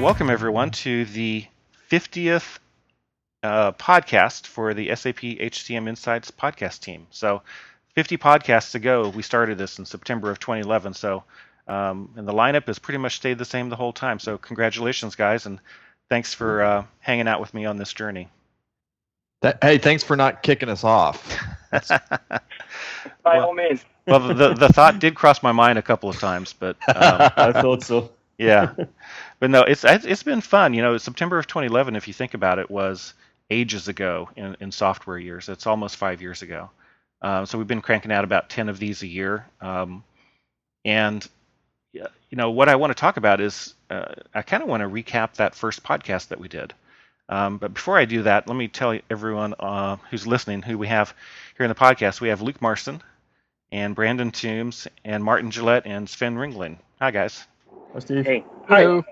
All right, welcome everyone to the 50th uh, podcast for the SAP HCM Insights podcast team. So, 50 podcasts ago, we started this in September of 2011. So, um, and the lineup has pretty much stayed the same the whole time. So, congratulations, guys, and thanks for uh, hanging out with me on this journey. That, hey, thanks for not kicking us off. By Well- all means. well, the, the thought did cross my mind a couple of times, but um, I thought so. Yeah, but no, it's it's been fun. You know, September of 2011, if you think about it, was ages ago in, in software years. It's almost five years ago. Um, so we've been cranking out about 10 of these a year. Um, and you know what I want to talk about is uh, I kind of want to recap that first podcast that we did. Um, but before I do that, let me tell everyone uh, who's listening who we have here in the podcast. We have Luke Marson and Brandon Toombs and Martin Gillet and Sven Ringling. Hi guys. Hi, Steve. Hey. Hello.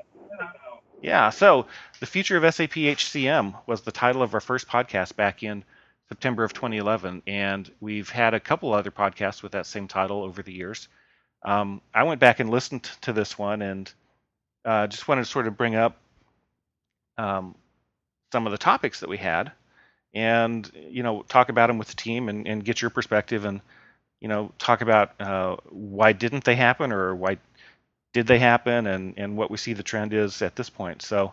Yeah, so the future of SAP HCM was the title of our first podcast back in September of 2011, and we've had a couple other podcasts with that same title over the years. Um, I went back and listened to this one, and uh, just wanted to sort of bring up um, some of the topics that we had, and you know talk about them with the team and, and get your perspective, and you know talk about uh, why didn't they happen or why did they happen and, and what we see the trend is at this point. So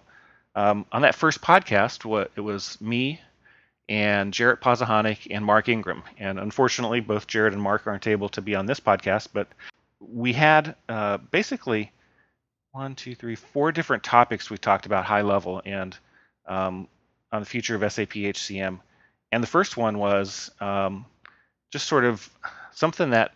um, on that first podcast, what it was me and Jarrett Pazahanick and Mark Ingram. And unfortunately, both Jarrett and Mark aren't able to be on this podcast, but we had uh, basically one, two, three, four different topics we talked about high level and um, on the future of SAP HCM. And the first one was um, just sort of something that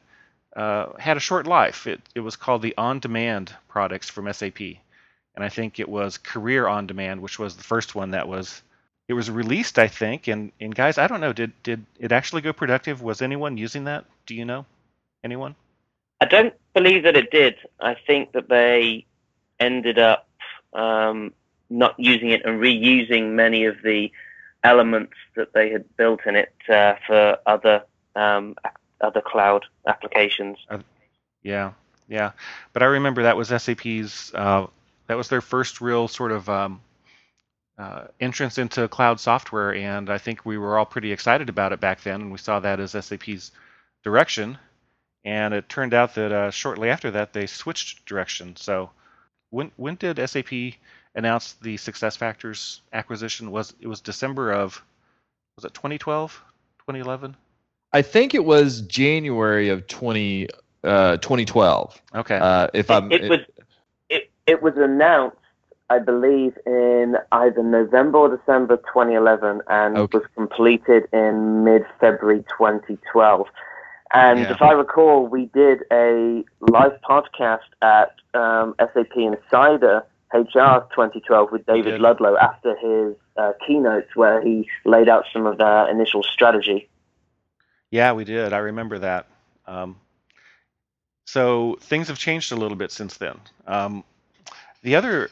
uh, had a short life. It, it was called the On Demand products from SAP, and I think it was Career On Demand, which was the first one that was. It was released, I think, and, and guys, I don't know. Did did it actually go productive? Was anyone using that? Do you know? Anyone? I don't believe that it did. I think that they ended up um, not using it and reusing many of the elements that they had built in it uh, for other um, other cloud applications. Yeah, yeah. But I remember that was SAP's. Uh, that was their first real sort of um, uh, entrance into cloud software, and I think we were all pretty excited about it back then, and we saw that as SAP's direction. And it turned out that uh, shortly after that, they switched direction. So, when when did SAP announce the SuccessFactors acquisition? Was it was December of was it 2012, 2011? I think it was January of 20, uh, 2012. Okay. Uh, if I'm, it, it was it, it was announced, I believe, in either November or December 2011, and Okay. was completed in mid-February 2012. And Yeah. if I recall, we did a live podcast at um, SAP Insider HR 2012 with David. Ludlow after his uh, keynotes, where he laid out some of their initial strategy. Yeah, we did. I remember that. Um, so things have changed a little bit since then. Um, the other,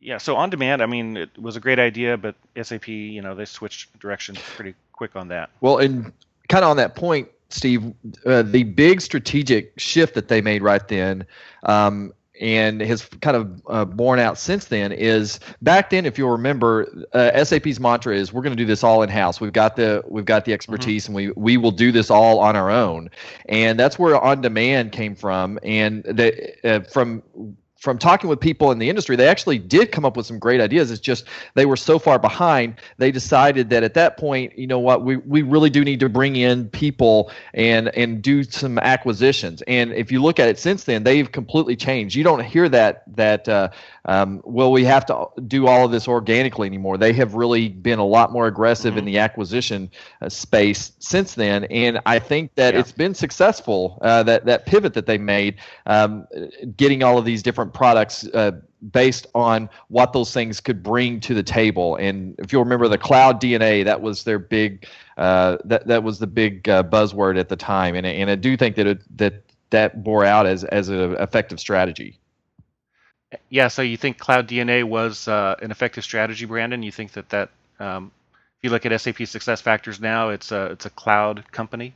yeah, so on demand, I mean, it was a great idea, but SAP, you know, they switched direction pretty quick on that. Well, and kind of on that point, Steve, uh, the big strategic shift that they made right then, um, and has kind of uh, borne out since then, is back then, if you'll remember, uh, SAP's mantra is we're going to do this all in house. We've got the we've got the expertise, and we we will do this all on our own. And that's where on demand came from, and the, uh, from from talking with people in the industry, they actually did come up with some great ideas. It's just they were so far behind, they decided that at that point, you know what, we, we really do need to bring in people and and do some acquisitions. And if you look at it since then, they've completely changed. You don't hear that that uh, um, well, we have to do all of this organically anymore. They have really been a lot more aggressive in the acquisition uh, space since then, and I think that Yeah. it's been successful. Uh, that that pivot that they made, um, getting all of these different products. Uh, based on what those things could bring to the table, and if you'll remember the cloud DNA, that was their big, uh, that that was the big uh, buzzword at the time, and and I do think that it, that that bore out as as an effective strategy. Yeah, so you think Cloud DNA was uh, an effective strategy, Brandon? You think that that um, if you look at SAP Success Factors now, it's a it's a cloud company.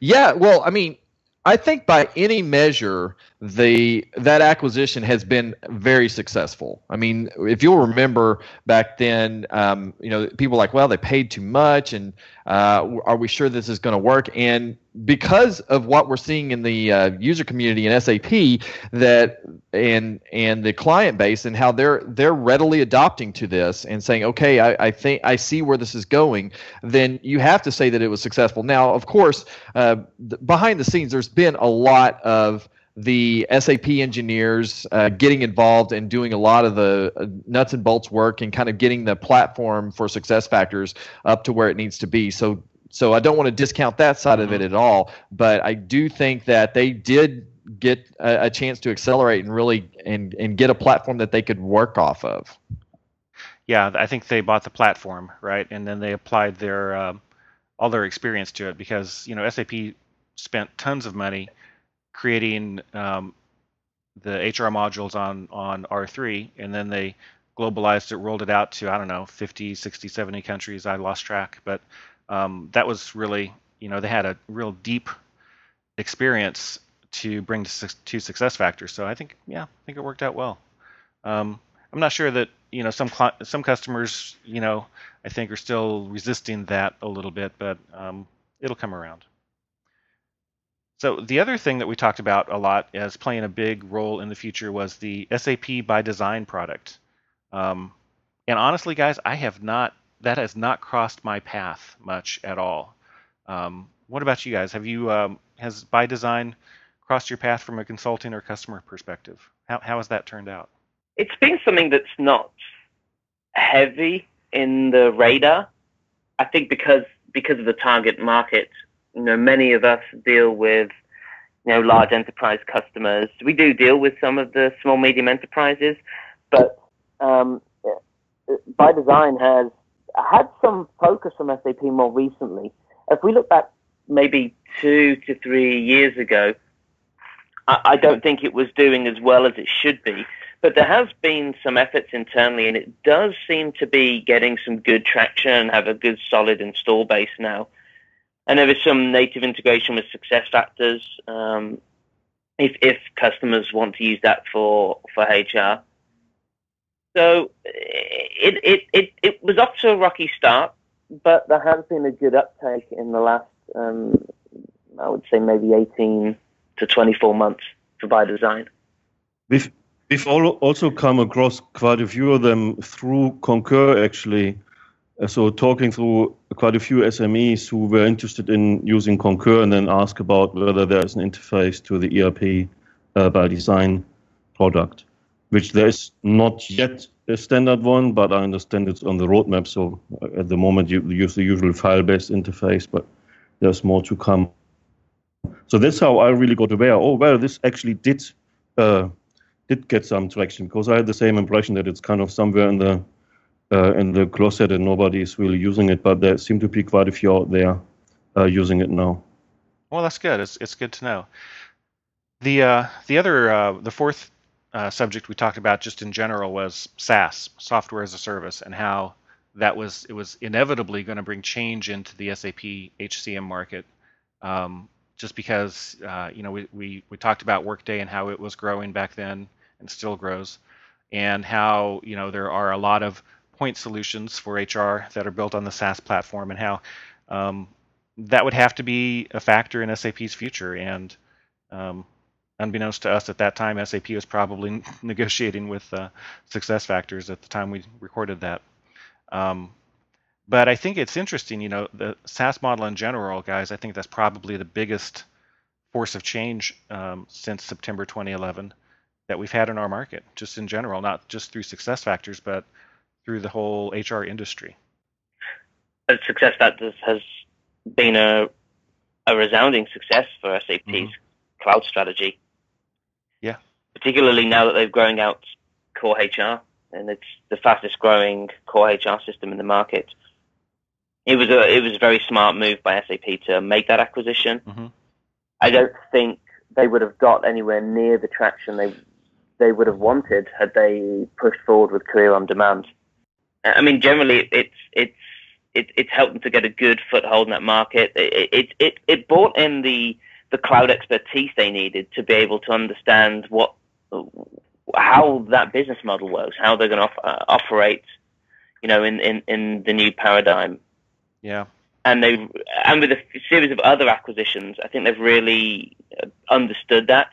Yeah, well, I mean, I think by any measure, the that acquisition has been very successful. I mean, if you'll remember back then, um, you know, people were like, well, they paid too much, and uh, are we sure this is going to work? And because of what we're seeing in the uh, user community in SAP, that and and the client base and how they're they're readily adopting to this and saying, okay, I, I think I see where this is going. Then you have to say that it was successful. Now, of course, uh, behind the scenes, there's been a lot of the SAP engineers uh, getting involved and doing a lot of the uh, nuts and bolts work and kind of getting the platform for success factors up to where it needs to be. So so I don't want to discount that side of it mm-hmm. at all, but I do think that they did get a, a chance to accelerate and really and and get a platform that they could work off of. Yeah, I think they bought the platform right, and then they applied their um, all their experience to it because you know SAP spent tons of money creating um, the HR modules on on R3, and then they globalized it, rolled it out to I don't know 50, 60, 70 countries. I lost track, but um, that was really you know they had a real deep experience to bring to, to success factors. So I think yeah, I think it worked out well. Um, I'm not sure that you know some some customers you know I think are still resisting that a little bit, but um, it'll come around. So the other thing that we talked about a lot as playing a big role in the future was the SAP by Design product. Um, and honestly, guys, I have not that has not crossed my path much at all. Um, what about you guys? Have you um, has by Design crossed your path from a consulting or customer perspective? How how has that turned out? It's been something that's not heavy in the radar. I think because because of the target market you know, many of us deal with, you know, large enterprise customers. We do deal with some of the small, medium enterprises, but um, by design has had some focus from SAP more recently. If we look back maybe two to three years ago, I, I don't think it was doing as well as it should be. But there has been some efforts internally, and it does seem to be getting some good traction and have a good solid install base now. And there is some native integration with success factors um, if, if customers want to use that for, for HR. So it, it, it, it was off to a rocky start, but there has been a good uptake in the last, um, I would say, maybe 18 to 24 months for by design. We've, we've also come across quite a few of them through Concur, actually. Uh, so talking through quite a few SMEs who were interested in using Concur and then ask about whether there is an interface to the ERP uh, by design product, which there is not yet a standard one, but I understand it's on the roadmap. So at the moment you use the usual file-based interface, but there's more to come. So that's how I really got aware. Oh well, this actually did uh, did get some traction because I had the same impression that it's kind of somewhere in the uh, in the closet and nobody is really using it, but there seem to be quite a few out there uh, using it now. Well, that's good. It's, it's good to know. The uh, the other uh, the fourth uh, subject we talked about just in general was SaaS, software as a service, and how that was it was inevitably going to bring change into the SAP HCM market. Um, just because uh, you know we, we we talked about Workday and how it was growing back then and still grows, and how you know there are a lot of point solutions for HR that are built on the SaaS platform, and how um, that would have to be a factor in SAP's future. And um, unbeknownst to us at that time, SAP was probably negotiating with uh, Success Factors at the time we recorded that. Um, but I think it's interesting, you know, the SaaS model in general, guys. I think that's probably the biggest force of change um, since September 2011 that we've had in our market, just in general, not just through Success Factors, but through the whole HR industry? Success Factors has been a a resounding success for SAP's mm-hmm. cloud strategy. Particularly now that they're growing out core HR and it's the fastest growing core HR system in the market. It was a it was a very smart move by SAP to make that acquisition. Mm-hmm. I don't think they would have got anywhere near the traction they they would have wanted had they pushed forward with Career on Demand. I mean, generally, it's it's it, it's helped them to get a good foothold in that market. It it it, it brought in the the cloud expertise they needed to be able to understand what how that business model works, how they're going to op- uh, operate, you know, in, in, in the new paradigm. Yeah. And they and with a series of other acquisitions, I think they've really uh, understood that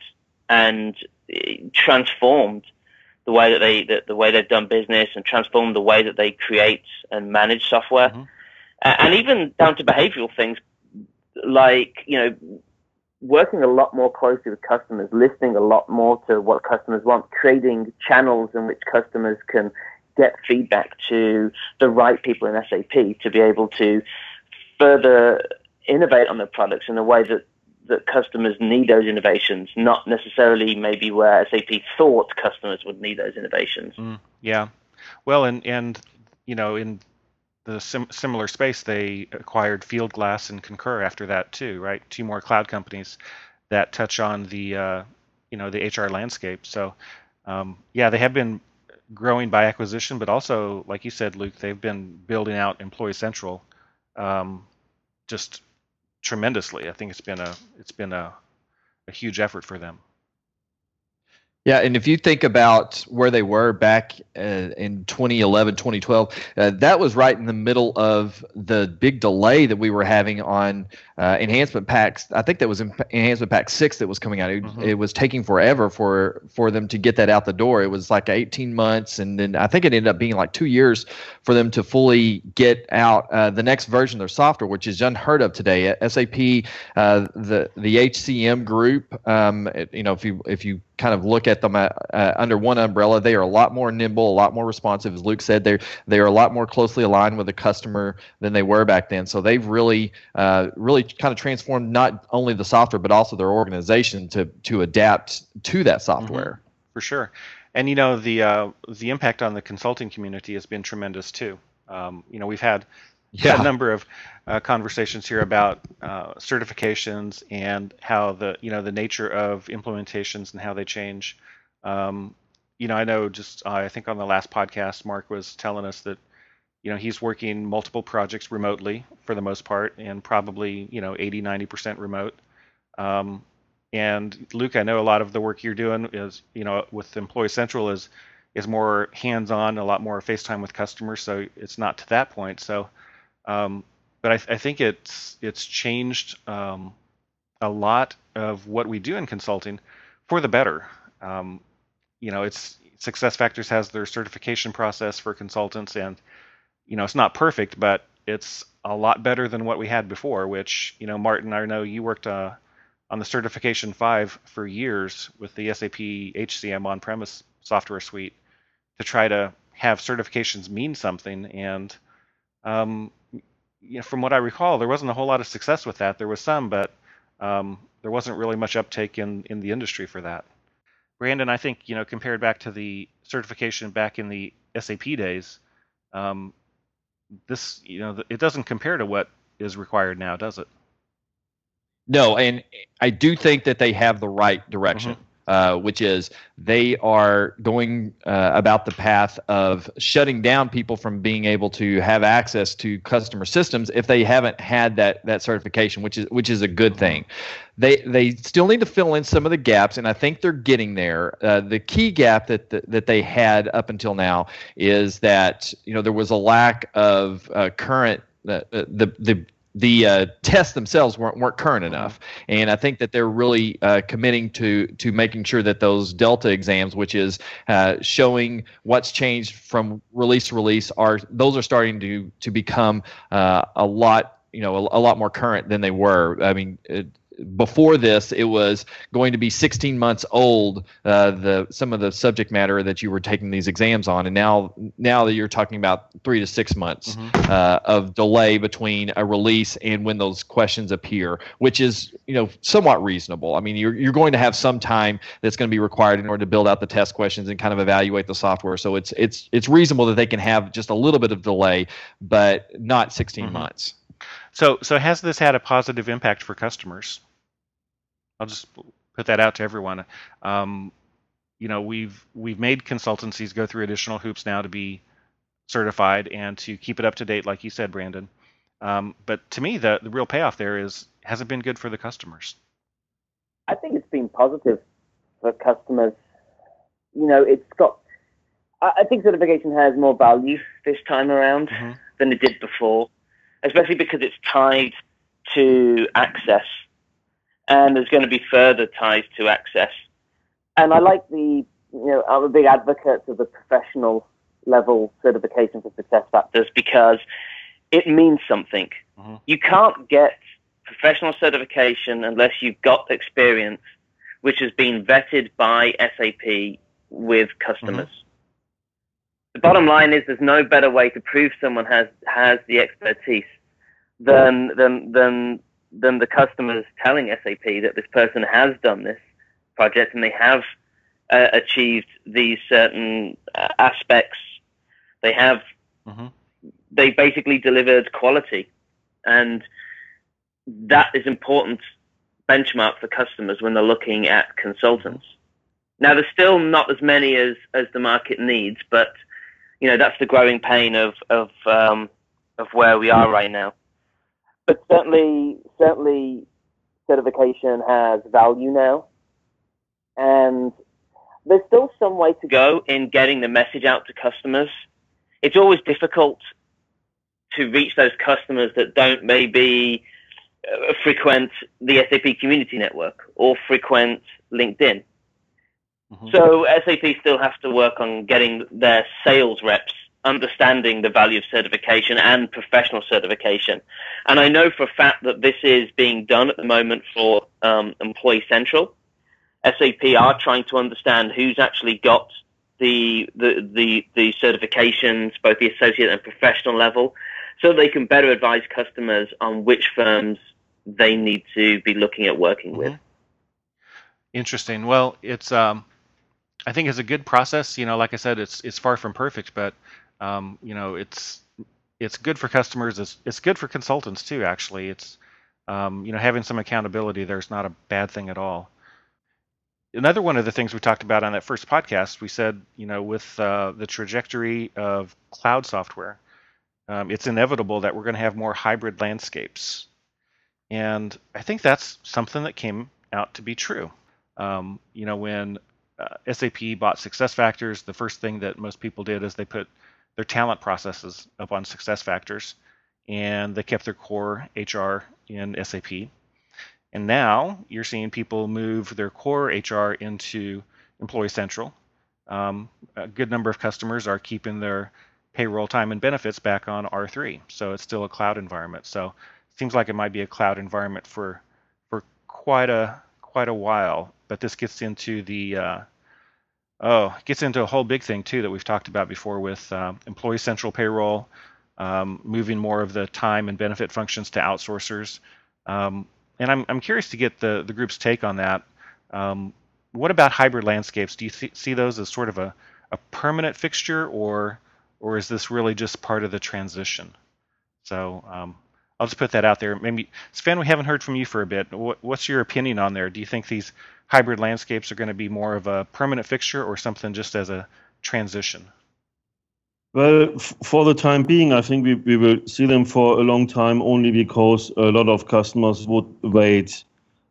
and uh, transformed the way that they the, the way they've done business and transformed the way that they create and manage software, mm-hmm. and even down to behavioral things like you know working a lot more closely with customers, listening a lot more to what customers want, creating channels in which customers can get feedback to the right people in SAP to be able to further innovate on their products in a way that that customers need those innovations, not necessarily maybe where SAP thought customers would need those innovations. Mm, yeah, well, and and you know in the sim- similar space, they acquired Fieldglass and Concur after that too, right? Two more cloud companies that touch on the uh, you know the HR landscape. So um, yeah, they have been growing by acquisition, but also like you said, Luke, they've been building out Employee Central um, just tremendously. I think it's been a it's been a, a huge effort for them. Yeah, and if you think about where they were back uh, in 2011, 2012, uh, that was right in the middle of the big delay that we were having on uh, enhancement packs. I think that was enhancement pack six that was coming out. It, mm-hmm. it, was taking forever for for them to get that out the door. It was like 18 months, and then I think it ended up being like two years for them to fully get out uh, the next version of their software, which is unheard of today. SAP, uh, the the HCM group, um, it, you know, if you if you kind of look at them uh, uh, under one umbrella, they are a lot more nimble, a lot more responsive. As Luke said, They're they are a lot more closely aligned with the customer than they were back then. So they've really uh, really kind of transformed not only the software but also their organization to to adapt to that software. Mm-hmm. For sure, and you know the uh, the impact on the consulting community has been tremendous too. Um, you know we've had yeah. a number of uh, conversations here about uh, certifications and how the you know the nature of implementations and how they change. Um, you know, I know just uh, I think on the last podcast, Mark was telling us that you know he's working multiple projects remotely for the most part, and probably you know 80 90 percent remote. Um, and Luke, I know a lot of the work you're doing is you know with Employee Central is is more hands-on, a lot more FaceTime with customers, so it's not to that point. So um, but I, I, think it's it's changed um, a lot of what we do in consulting for the better. Um, you know, it's SuccessFactors has their certification process for consultants, and you know, it's not perfect, but it's a lot better than what we had before. Which you know, Martin, I know you worked uh, on the Certification Five for years with the SAP HCM on-premise software suite to try to have certifications mean something and um, you know, from what I recall, there wasn't a whole lot of success with that. There was some, but um, there wasn't really much uptake in, in the industry for that. Brandon, I think you know, compared back to the certification back in the SAP days, um, this you know, it doesn't compare to what is required now, does it? No, and I do think that they have the right direction. Mm-hmm uh, which is they are going uh, about the path of shutting down people from being able to have access to customer systems if they haven't had that that certification, which is which is a good thing. They they still need to fill in some of the gaps, and I think they're getting there. Uh, the key gap that, that that they had up until now is that you know there was a lack of uh, current uh, the the the uh, tests themselves weren't, weren't current enough, and I think that they're really uh, committing to to making sure that those Delta exams, which is uh, showing what's changed from release to release, are those are starting to to become uh, a lot you know a, a, lot more current than they were. I mean, before this, it was going to be 16 months old. Uh, the some of the subject matter that you were taking these exams on, and now now that you're talking about three to six months mm-hmm. uh, of delay between a release and when those questions appear, which is you know somewhat reasonable. I mean, you're you're going to have some time that's going to be required in order to build out the test questions and kind of evaluate the software. So it's it's it's reasonable that they can have just a little bit of delay, but not 16 mm-hmm. months. So, so has this had a positive impact for customers? I'll just put that out to everyone. Um, you know, we've we've made consultancies go through additional hoops now to be certified and to keep it up to date, like you said, Brandon. Um, but to me, the the real payoff there is has it been good for the customers? I think it's been positive for customers. You know, it's got. I, I think certification has more value this time around Mm-hmm. than it did before, especially because it's tied to access, and there's going to be further ties to access. And I like the. You know, I'm a big advocate of the professional level certification for success factors because it means something. Mhm. You can't get professional certification unless you've got experience which has been vetted by SAP with customers. The bottom line is there's no better way to prove someone has, has the expertise than, than, than, than the customers telling SAP that this person has done this project and they have uh, achieved these certain uh, aspects. They have hmm they basically delivered quality, and that is important benchmark for customers when they're looking at consultants. Now, there's still not as many as as the market needs, but you know that's the growing pain of of um, of where we are right now. But certainly, certainly, certification has value now, and there's still some way to go in getting the message out to customers. It's always difficult to reach those customers that don't maybe uh, frequent the SAP community network or frequent LinkedIn. Mhm. So SAP still has to work on getting their sales reps understanding the value of certification and professional certification. And I know for a fact that this is being done at the moment for um, Employee Central. SAP are trying to understand who's actually got the, the, the, the certifications, both the associate and professional level, so they can better advise customers on which firms they need to be looking at working with. Interesting. Well, it's um, I think it's a good process. You know, like I said, it's it's far from perfect, but um, you know, it's it's good for customers. It's it's good for consultants too. Actually, it's um, you know, having some accountability there's not a bad thing at all. Another one of the things we talked about on that first podcast, we said, you know, with uh, the trajectory of cloud software, um, it's inevitable that we're going to have more hybrid landscapes, and I think that's something that came out to be true. Um, you know, when uh, SAP bought SuccessFactors, the first thing that most people did is they put their talent processes up on success factors and they kept their core HR in SAP. And now you're seeing people move their core HR into Employee Central. Um, a good number of customers are keeping their payroll time and benefits back on R3, so it's still a cloud environment. So it seems like it might be a cloud environment for for quite a quite a while. But this gets into the uh, oh, it gets into a whole big thing too that we've talked about before with uh, Employee Central payroll, um, moving more of the time and benefit functions to outsourcers. Um, and I'm, I'm curious to get the, the group's take on that. Um, what about hybrid landscapes? Do you th- see those as sort of a, a permanent fixture, or or is this really just part of the transition? So um, I'll just put that out there. Maybe Sven, we haven't heard from you for a bit. What, what's your opinion on there? Do you think these hybrid landscapes are going to be more of a permanent fixture, or something just as a transition? Well, f- for the time being, I think we, we will see them for a long time only because a lot of customers would wait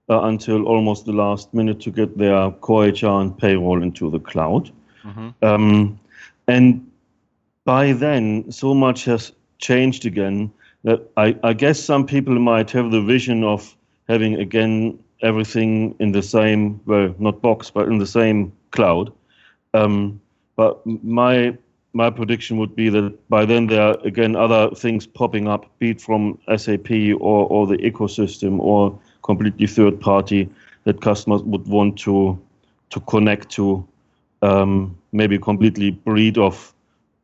uh, until almost the last minute to get their core HR and payroll into the cloud. hmm Um, and by then, so much has changed again that I, I guess some people might have the vision of having again everything in the same, well, not box, but in the same cloud. Um, but my my prediction would be that by then there are again other things popping up, be it from SAP or, or the ecosystem or completely third party that customers would want to to connect to um, maybe completely breed of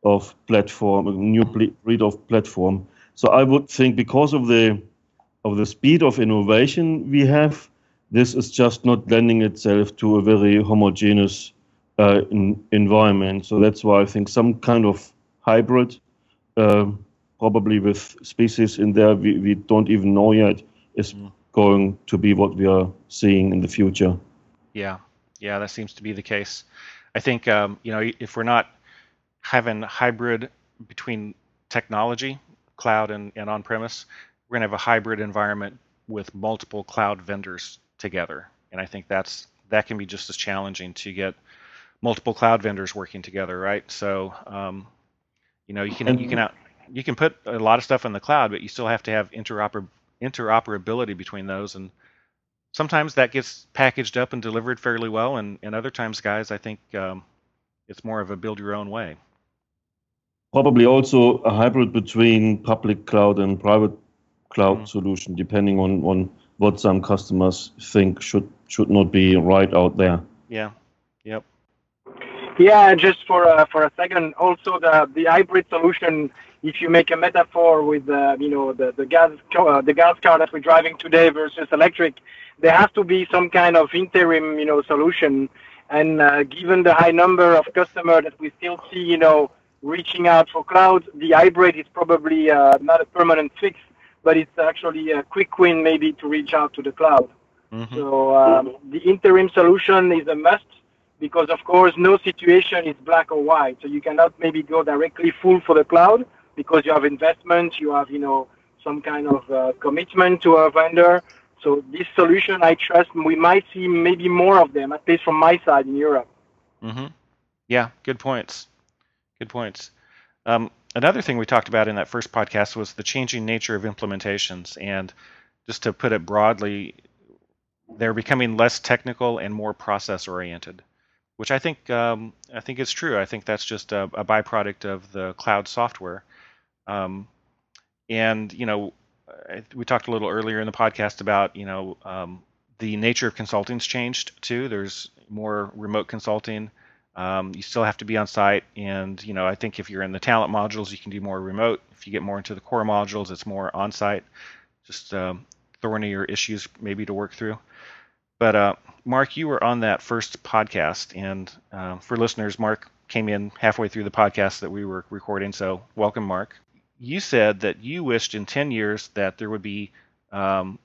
of platform, a new breed of platform. So I would think because of the of the speed of innovation we have, this is just not lending itself to a very homogeneous uh, in, environment. So that's why I think some kind of hybrid, um probably with species in there we, we don't even know yet, is Mm. going to be what we are seeing in the future. Yeah, yeah, that seems to be the case. I think um, you know if we're not having hybrid between technology, cloud and, and on-premise, we're gonna have a hybrid environment with multiple cloud vendors together, and I think that's that can be just as challenging to get multiple cloud vendors working together, right? So, um, you know, you can you can out, you can put a lot of stuff in the cloud, but you still have to have interoper interoperability between those, and sometimes that gets packaged up and delivered fairly well, and, and other times, guys, I think um, it's more of a build your own way. Probably also a hybrid between public cloud and private cloud mm-hmm. solution, depending on, on what some customers think should should not be right out there. Yeah. Yep. Yeah, just for uh, for a second, also the the hybrid solution. If you make a metaphor with uh, you know the the gas uh, the gas car that we're driving today versus electric, there has to be some kind of interim you know solution. And uh, given the high number of customers that we still see, you know, reaching out for cloud, the hybrid is probably uh, not a permanent fix, but it's actually a quick win maybe to reach out to the cloud. Mm-hmm. So um, the interim solution is a must because of course no situation is black or white. So you cannot maybe go directly full for the cloud because you have investment, you have you know some kind of uh, commitment to a vendor. So this solution, I trust we might see maybe more of them, at least from my side in Europe. Mm-hmm. Yeah, good points. Good points. Um, another thing we talked about in that first podcast was the changing nature of implementations, and just to put it broadly, they're becoming less technical and more process oriented which I think um, I think is true. I think that's just a, a byproduct of the cloud software. Um, and you know, we talked a little earlier in the podcast about you know um, the nature of consulting's changed too. There's more remote consulting. Um, you still have to be on site, and you know I think if you're in the talent modules, you can do more remote. If you get more into the core modules, it's more on site. Just um, thornier issues maybe to work through. But uh, Mark, you were on that first podcast, and uh, for listeners, Mark came in halfway through the podcast that we were recording. So welcome, Mark. You said that you wished in 10 years that there would be um,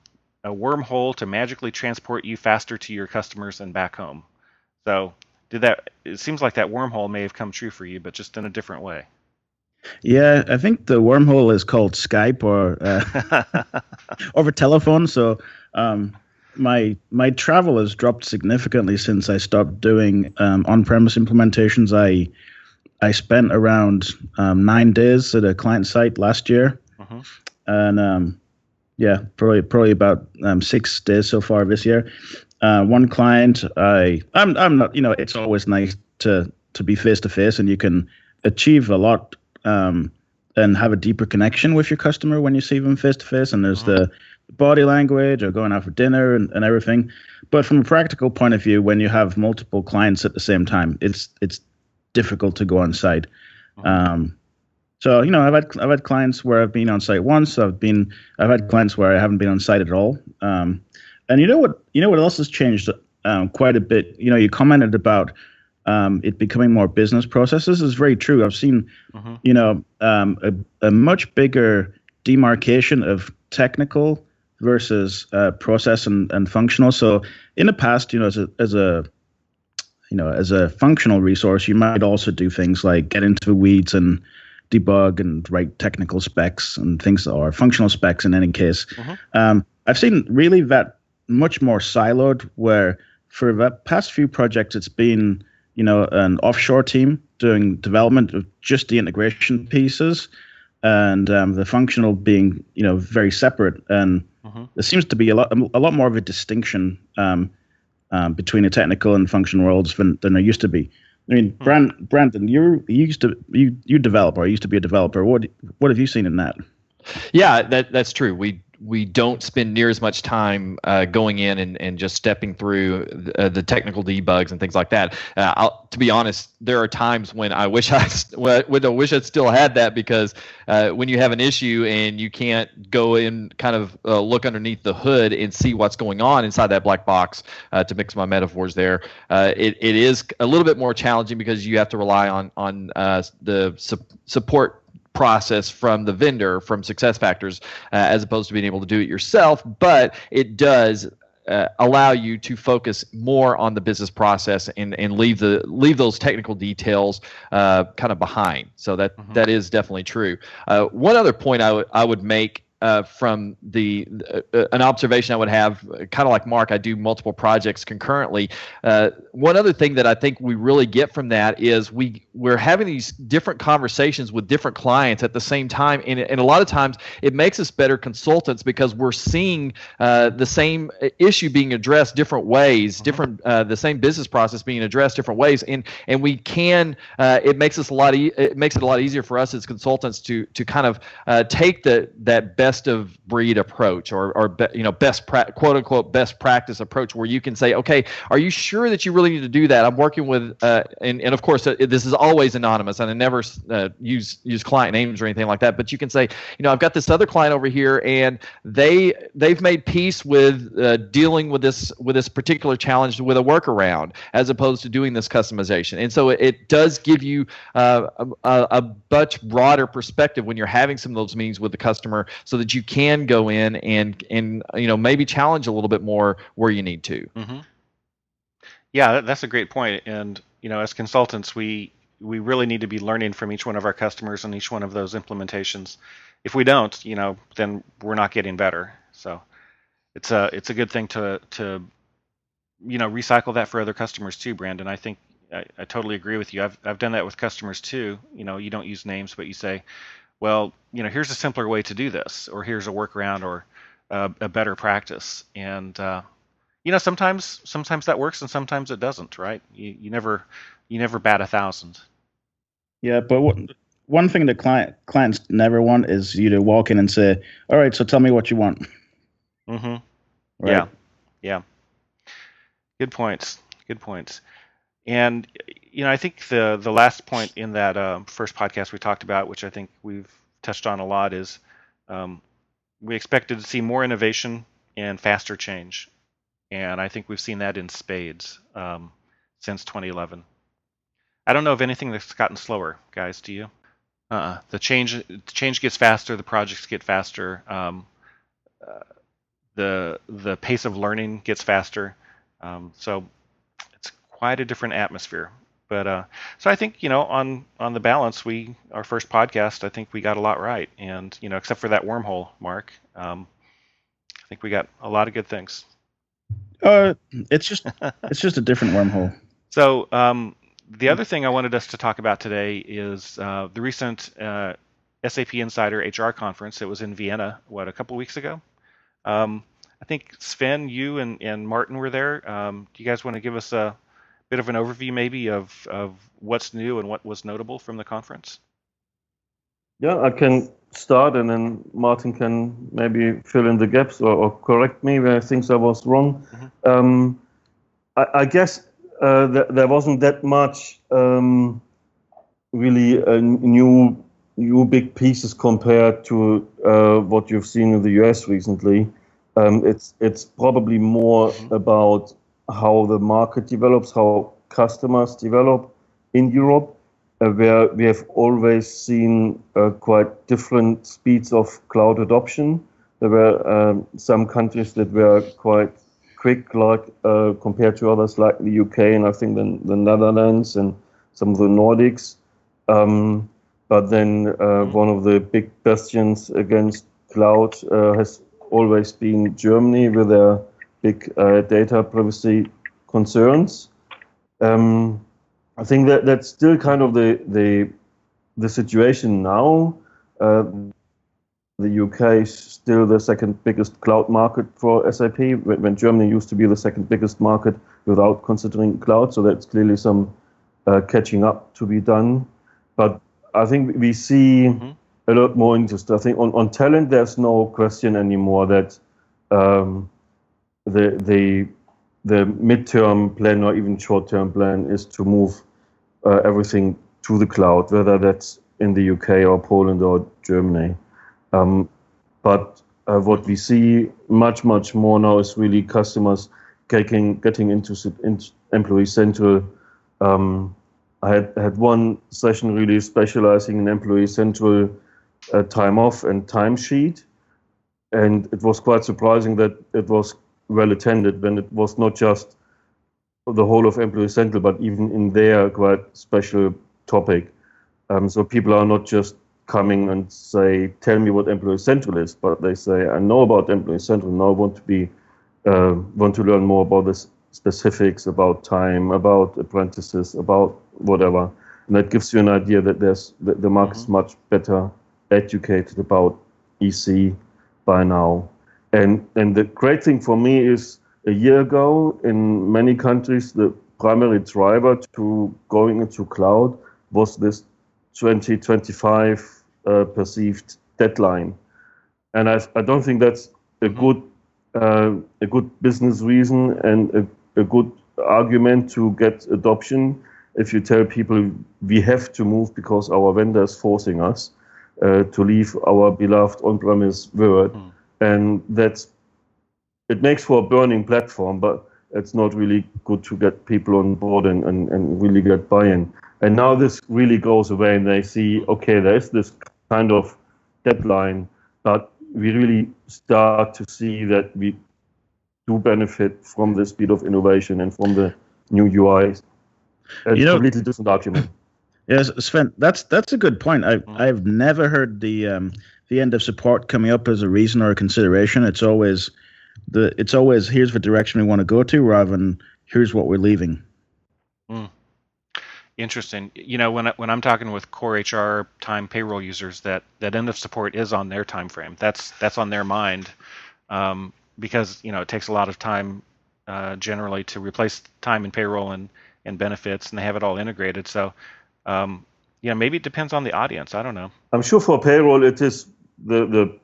a wormhole to magically transport you faster to your customers and back home. So did that? It seems like that wormhole may have come true for you, but just in a different way. Yeah, I think the wormhole is called Skype or uh, over telephone. So um, my my travel has dropped significantly since I stopped doing um, on-premise implementations. I I spent around um, nine days at a client site last year, uh-huh. and um, yeah, probably probably about um, six days so far this year. Uh, one client, I I'm I'm not you know it's always nice to to be face to face, and you can achieve a lot um, and have a deeper connection with your customer when you see them face to face. And there's uh-huh. the body language or going out for dinner and, and everything. But from a practical point of view, when you have multiple clients at the same time, it's it's difficult to go on site. Mm-hmm. Um, so you know, I've had I've had clients where I've been on site once. I've been I've had clients where I haven't been on site at all. Um, and you know what you know what else has changed um, quite a bit. You know, you commented about um, it becoming more business processes is very true. I've seen, mm-hmm. you know, um, a, a much bigger demarcation of technical versus uh, process and, and functional. So in the past, you know, as a as a you know as a functional resource, you might also do things like get into the weeds and debug and write technical specs and things or functional specs in any case. Mm-hmm. Um, I've seen really that much more siloed where for the past few projects it's been you know an offshore team doing development of just the integration pieces and um, the functional being you know very separate and Mm-hmm. There seems to be a lot a lot more of a distinction um, um, between the technical and functional worlds than, than there used to be. I mean, mm-hmm. Brand, Brandon, you you used to you you develop or used to be a developer. What what have you seen in that? Yeah, that that's true. We we don't spend near as much time uh, going in and, and just stepping through the, uh, the technical debugs and things like that. Uh, to be honest, there are times when I wish I when I wish I still had that because uh, when you have an issue and you can't go in kind of uh, look underneath the hood and see what's going on inside that black box uh, to mix my metaphors there, it, it is a little bit more challenging because you have to rely on on the su- support process from the vendor from success factors uh, as opposed to being able to do it yourself but it does uh, allow you to focus more on the business process and, and leave the leave those technical details uh, kind of behind so that, mm-hmm. that is definitely true uh, one other point I, w- I would make uh, from the uh, an observation I would have, kind of like Mark, I do multiple projects concurrently. Uh, one other thing that I think we really get from that is we we're having these different conversations with different clients at the same time, and, and a lot of times it makes us better consultants because we're seeing uh, the same issue being addressed different ways, mm-hmm. different uh, the same business process being addressed different ways, and and we can it makes us a lot e- it makes it a lot easier for us as consultants to to kind of take the that best best of breed approach or, or be, you know best pra- quote unquote best practice approach where you can say okay are you sure that you really need to do that? I'm working with uh, and, and of course uh, this is always anonymous and i never uh, use use client names or anything like that but you can say you know i've got this other client over here and they they've made peace with uh, dealing with this with this particular challenge with a workaround as opposed to doing this customization. And so it, it does give you uh, a, a much broader perspective when you're having some of those meetings with the customer so that you can go in and and you know maybe challenge a little bit more where you need to. Mm-hmm. Yeah, that's a great point. And you know, as consultants, we we really need to be learning from each one of our customers and each one of those implementations. If we don't, you know, then we're not getting better. So it's a it's a good thing to to you know recycle that for other customers too, Brandon. I think I, I totally agree with you. I've I've done that with customers too. You know, you don't use names, but you say, well, you know, here's a simpler way to do this, or here's a workaround, or uh, a better practice. And uh, you know, sometimes sometimes that works, and sometimes it doesn't. Right? You, you never you never bat a thousand. Yeah, but what, one thing that client clients never want is you to walk in and say, "All right, so tell me what you want." Mm-hmm. Right? Yeah. Yeah. Good points. Good points. And you know, I think the the last point in that uh, first podcast we talked about, which I think we've touched on a lot, is um, we expected to see more innovation and faster change, and I think we've seen that in spades um, since 2011. I don't know of anything that's gotten slower, guys. Do you? Uh-uh. The change the change gets faster. The projects get faster. Um, uh, the the pace of learning gets faster. Um, so it's quite a different atmosphere. But uh, so I think you know on on the balance, we our first podcast, I think we got a lot right, and you know except for that wormhole, Mark, um, I think we got a lot of good things. Uh, it's just it's just a different wormhole. So um, the other thing I wanted us to talk about today is uh, the recent uh, SAP Insider HR conference. It was in Vienna, what a couple weeks ago. Um, I think Sven, you and, and Martin were there. Um, do you guys want to give us a bit of an overview maybe of, of what's new and what was notable from the conference? Yeah, I can start and then Martin can maybe fill in the gaps or, or correct me where things I was wrong. Mm-hmm. Um, I, I, guess uh, th- there wasn't that much um, really uh, new new big pieces compared to uh, what you've seen in the US recently. Um, it's it's probably more mm-hmm. about how the market develops, how customers develop in Europe, uh, where we have always seen uh, quite different speeds of cloud adoption. There were um, some countries that were quite quick, like uh, compared to others like the UK and I think the, the Netherlands and some of the Nordics. Um, but then uh, mm-hmm. one of the big bastions against cloud uh, has always been Germany with their big uh, data privacy concerns. Um, I think that that's still kind of the the the situation now. Uh, the UK is still the second biggest cloud market for SAP, when Germany used to be the second biggest market without considering cloud. So that's clearly some uh, catching up to be done. But I think we see mm-hmm. a lot more interest. I think on, on talent, there's no question anymore that um, the the the midterm plan or even short-term plan is to move uh, everything to the cloud, whether that's in the UK or Poland or Germany. Um, but uh, what we see much much more now is really customers getting getting into, Employee Central. Um, I had had one session really specializing in Employee Central uh, time off and timesheet, and it was quite surprising that it was well attended when it was not just the whole of Employee Central, but even in their quite special topic. Um, so people are not just coming and say, "Tell me what Employee Central is," but they say, "I know about Employee Central. Now I want to be uh, want to learn more about the specifics, about time, about apprentices, about whatever." And that gives you an idea that there's the, the market's mm-hmm. much better educated about EC by now. And and the great thing for me is a year ago in many countries the primary driver to going into cloud was this 2025 uh, perceived deadline. And I, I don't think that's a mm-hmm. good uh, a good business reason and a, a good argument to get adoption if you tell people we have to move because our vendor is forcing us uh, to leave our beloved on-premise world, mm. And that's it makes for a burning platform, but it's not really good to get people on board and, and, and really get buy-in. And now this really goes away, and they see, okay, there is this kind of deadline, but we really start to see that we do benefit from the speed of innovation and from the new UIs. It's you know, a completely different argument. Yes, Sven, that's that's a good point. I mm. I've never heard the um, the end of support coming up as a reason or a consideration. It's always the it's always here's the direction we want to go to rather than here's what we're leaving. Mm. Interesting. You know, when I, when I'm talking with core HR time payroll users, that that end of support is on their time frame. That's that's on their mind, um, because you know it takes a lot of time uh, generally to replace time in payroll and and benefits, and they have it all integrated. So, um, yeah, maybe it depends on the audience. I don't know. I'm sure for payroll it is the the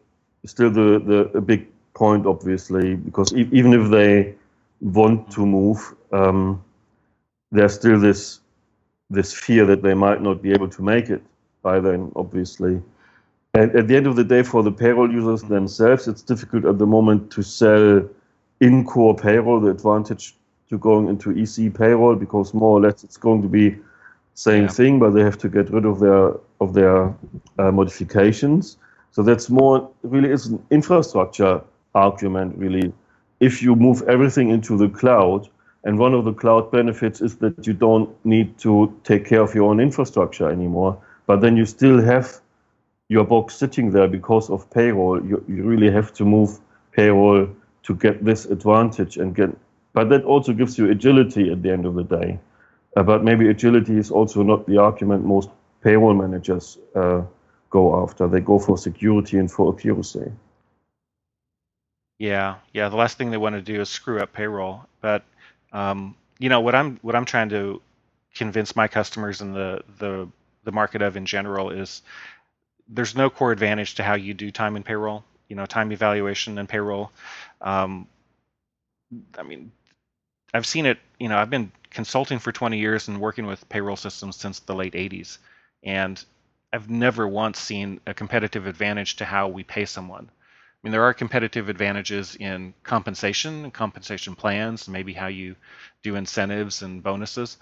still the the a big point, obviously, because e- even if they want to move, um, there's still this this fear that they might not be able to make it by then, obviously. And at the end of the day, for the payroll users themselves, it's difficult at the moment to sell in core payroll the advantage to going into EC payroll because more or less it's going to be same yeah. thing, but they have to get rid of their of their uh, modifications. So that's more really is an infrastructure argument really. If you move everything into the cloud, and one of the cloud benefits is that you don't need to take care of your own infrastructure anymore, but then you still have your box sitting there because of payroll. You, you really have to move payroll to get this advantage and get but that also gives you agility at the end of the day. Uh, but maybe agility is also not the argument most payroll managers uh, go after. They go for security and for accuracy. Yeah, yeah. The last thing they want to do is screw up payroll. But um, you know what I'm what I'm trying to convince my customers and the the the market of in general is there's no core advantage to how you do time and payroll. You know, time evaluation and payroll. Um, I mean, I've seen it. You know, I've been consulting for 20 years and working with payroll systems since the late 80s, and I've never once seen a competitive advantage to how we pay someone. I mean, there are competitive advantages in compensation and compensation plans, maybe how you do incentives and bonuses,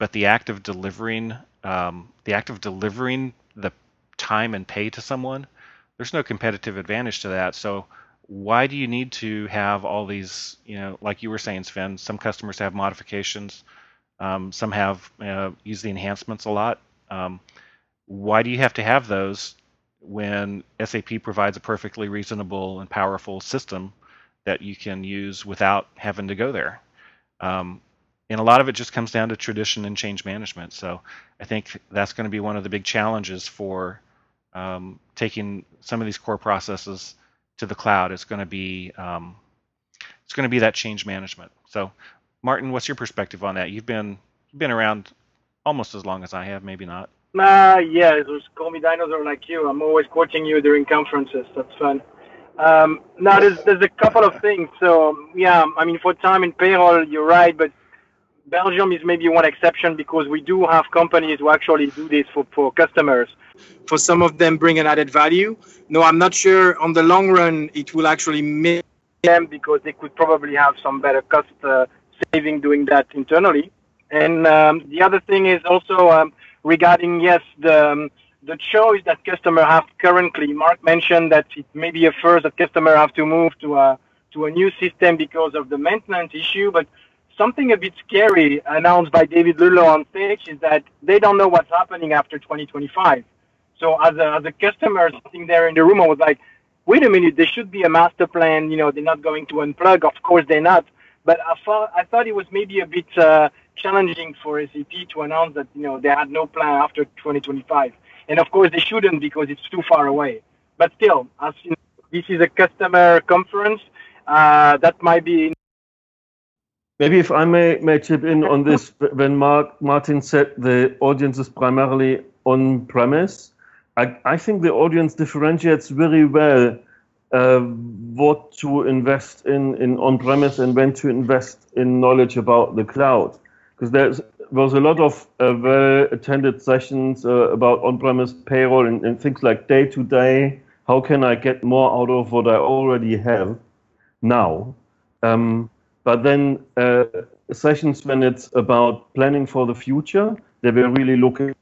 but the act of delivering, um, the act of delivering the time and pay to someone, there's no competitive advantage to that. So why do you need to have all these, you know, like you were saying, Sven, some customers have modifications, um, some have uh, use the enhancements a lot. Um, why do you have to have those when SAP provides a perfectly reasonable and powerful system that you can use without having to go there? Um, and a lot of it just comes down to tradition and change management. So I think that's going to be one of the big challenges for um, taking some of these core processes to the cloud is going to be um, it's going to be that change management. So, Martin, what's your perspective on that? You've been you've been around almost as long as I have, maybe not. Uh, yeah, it was call me dinosaur like you. I'm always quoting you during conferences. That's fun. Um, now, there's, there's a couple of things. So, yeah, I mean, for time and payroll, you're right, but Belgium is maybe one exception because we do have companies who actually do this for, for customers. For some of them, bring an added value. No, I'm not sure on the long run it will actually make them because they could probably have some better cost uh, saving doing that internally. And um, the other thing is also um, regarding yes the um, the choice that customer have currently. Mark mentioned that it may be a first that customer have to move to a to a new system because of the maintenance issue, but something a bit scary announced by David Ludlow on stage is that they don't know what's happening after 2025. So as a, as a customer sitting there in the room, I was like, wait a minute, there should be a master plan. You know, they're not going to unplug. Of course, they're not. But I thought I thought it was maybe a bit uh, challenging for SAP to announce that you know they had no plan after 2025. And of course, they shouldn't because it's too far away. But still, as you know, this is a customer conference. Uh, that might be Maybe if I may, may chip in on this, when Mark, Martin said the audience is primarily on premise, I, I think the audience differentiates very well uh, what to invest in, in on premise and when to invest in knowledge about the cloud. Because there's was a lot of uh, well attended sessions uh, about on premise payroll and, and things like day to day. How can I get more out of what I already have now? Um, but then uh, sessions when it's about planning for the future, they were really looking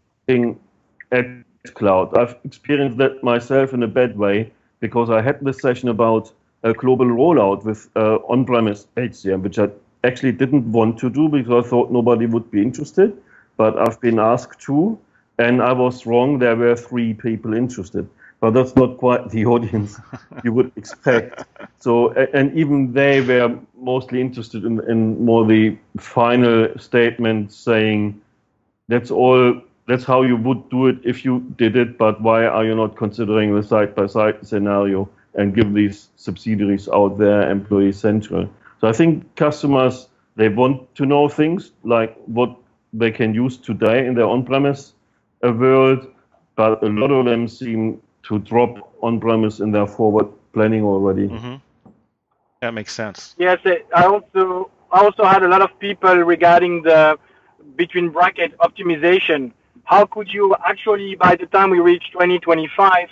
at cloud. I've experienced that myself in a bad way because I had this session about a global rollout with uh, on-premise HCM, which I actually didn't want to do because I thought nobody would be interested. But I've been asked to, and I was wrong. There were three people interested but that's not quite the audience you would expect. So, and even they were mostly interested in, in more the final statement saying, that's all, that's how you would do it if you did it, but why are you not considering the side by side scenario and give these subsidiaries out there employee central? So I think customers, they want to know things like what they can use today in their on premise world, but a lot of them seem to drop on-premise in their forward planning already. Mm-hmm. That makes sense. Yes, I also I also had a lot of people regarding the between bracket optimization. How could you actually, by the time we reach 2025,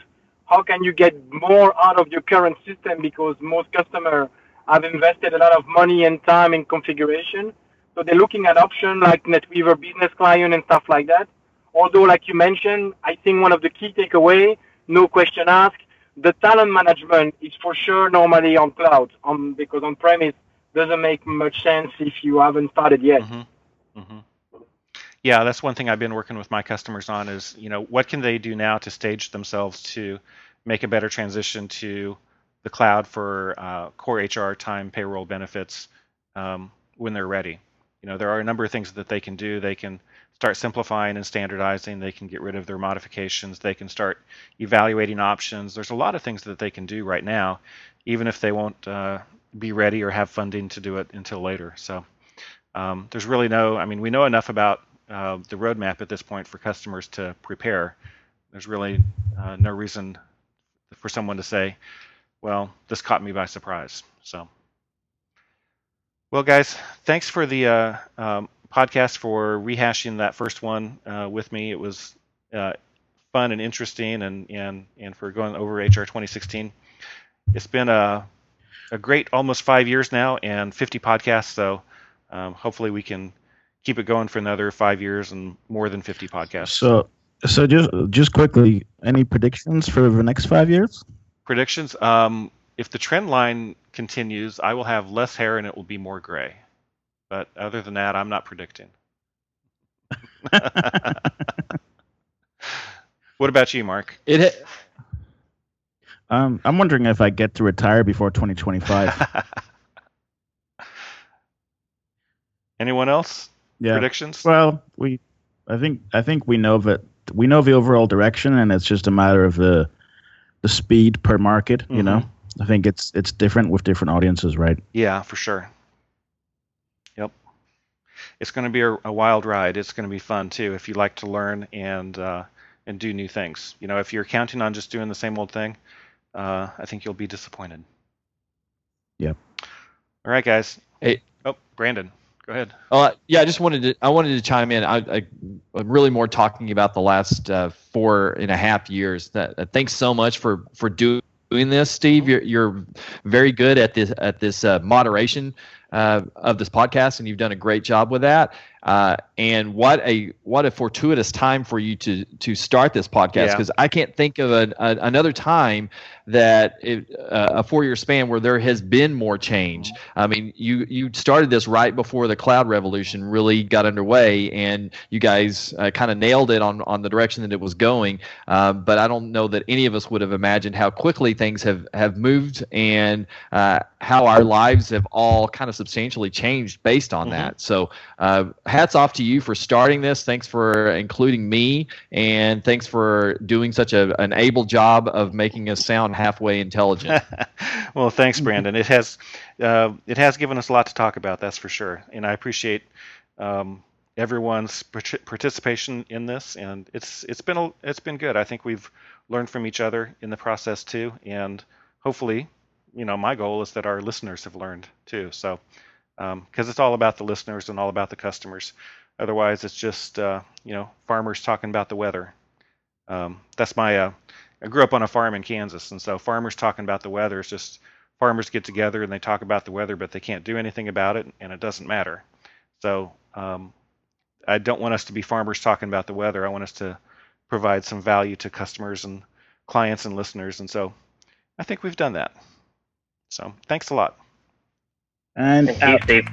how can you get more out of your current system? Because most customers have invested a lot of money and time in configuration. So they're looking at options like NetWeaver Business Client and stuff like that. Although, like you mentioned, I think one of the key takeaway no question asked. The talent management is for sure normally on cloud, on because on premise doesn't make much sense if you haven't started yet. Mm-hmm. Mm-hmm. Yeah, that's one thing I've been working with my customers on is you know what can they do now to stage themselves to make a better transition to the cloud for uh, core HR, time, payroll, benefits um, when they're ready. You know there are a number of things that they can do. They can start simplifying and standardizing. They can get rid of their modifications. They can start evaluating options. There's a lot of things that they can do right now, even if they won't uh, be ready or have funding to do it until later. So um, there's really no, I mean, we know enough about uh, the roadmap at this point for customers to prepare. There's really uh, no reason for someone to say, well, this caught me by surprise. So. Well, guys, thanks for the uh, um, podcast for rehashing that first one uh, with me. It was uh, fun and interesting, and and and for going over HR 2016. It's been a a great almost five years now and 50 podcasts. So um, hopefully we can keep it going for another five years and more than 50 podcasts. So so just just quickly, any predictions for the next five years? Predictions. Um, if the trend line continues, I will have less hair and it will be more gray. But other than that, I'm not predicting. what about you, Mark? It. Um, I'm wondering if I get to retire before 2025. Anyone else? yeah. Predictions? Well, we, I think, I think we know that we know the overall direction, and it's just a matter of the, the speed per market. You Mhm. know, I think it's it's different with different audiences, right? Yeah, for sure. Yep. It's going to be a, a wild ride. It's going to be fun too if you like to learn and uh, and do new things. You know, if you're counting on just doing the same old thing, uh, I think you'll be disappointed. Yep. All right, guys. Hey. Oh, Brandon, go ahead. Uh, yeah, I just wanted to. I wanted to chime in. I, I'm really more talking about the last uh, four and a half years. That uh, thanks so much for for doing doing this, Steve. You're you're very good at this at this uh, moderation uh, of this podcast, and you've done a great job with that. Uh, and what a what a fortuitous time for you to to start this podcast Yeah. because I can't think of an, a, another time that it, uh, a four year span where there has been more change. I mean, you you started this right before the cloud revolution really got underway, and you guys uh, kind of nailed it on on the direction that it was going. Um, but I don't know that any of us would have imagined how quickly things have have moved and uh, how our lives have all kind of substantially changed based on Mhm. that. So, uh, hats off to you for starting this. Thanks for including me, and thanks for doing such a, an able job of making us sound halfway intelligent. well, thanks, Brandon. It has uh, it has given us a lot to talk about, that's for sure. And I appreciate um, everyone's participation in this, and it's it's been a, it's been good. I think we've learned from each other in the process too, and hopefully, you know, my goal is that our listeners have learned too. So, because it's all about the listeners and all about the customers. Otherwise, it's just uh, you know farmers talking about the weather. Um, that's my uh, I grew up on a farm in Kansas, and so farmers talking about the weather is just farmers get together and they talk about the weather, but they can't do anything about it, and it doesn't matter. So um, I don't want us to be farmers talking about the weather. I want us to provide some value to customers and clients and listeners, and so I think we've done that. So thanks a lot. And Thank you, Steve.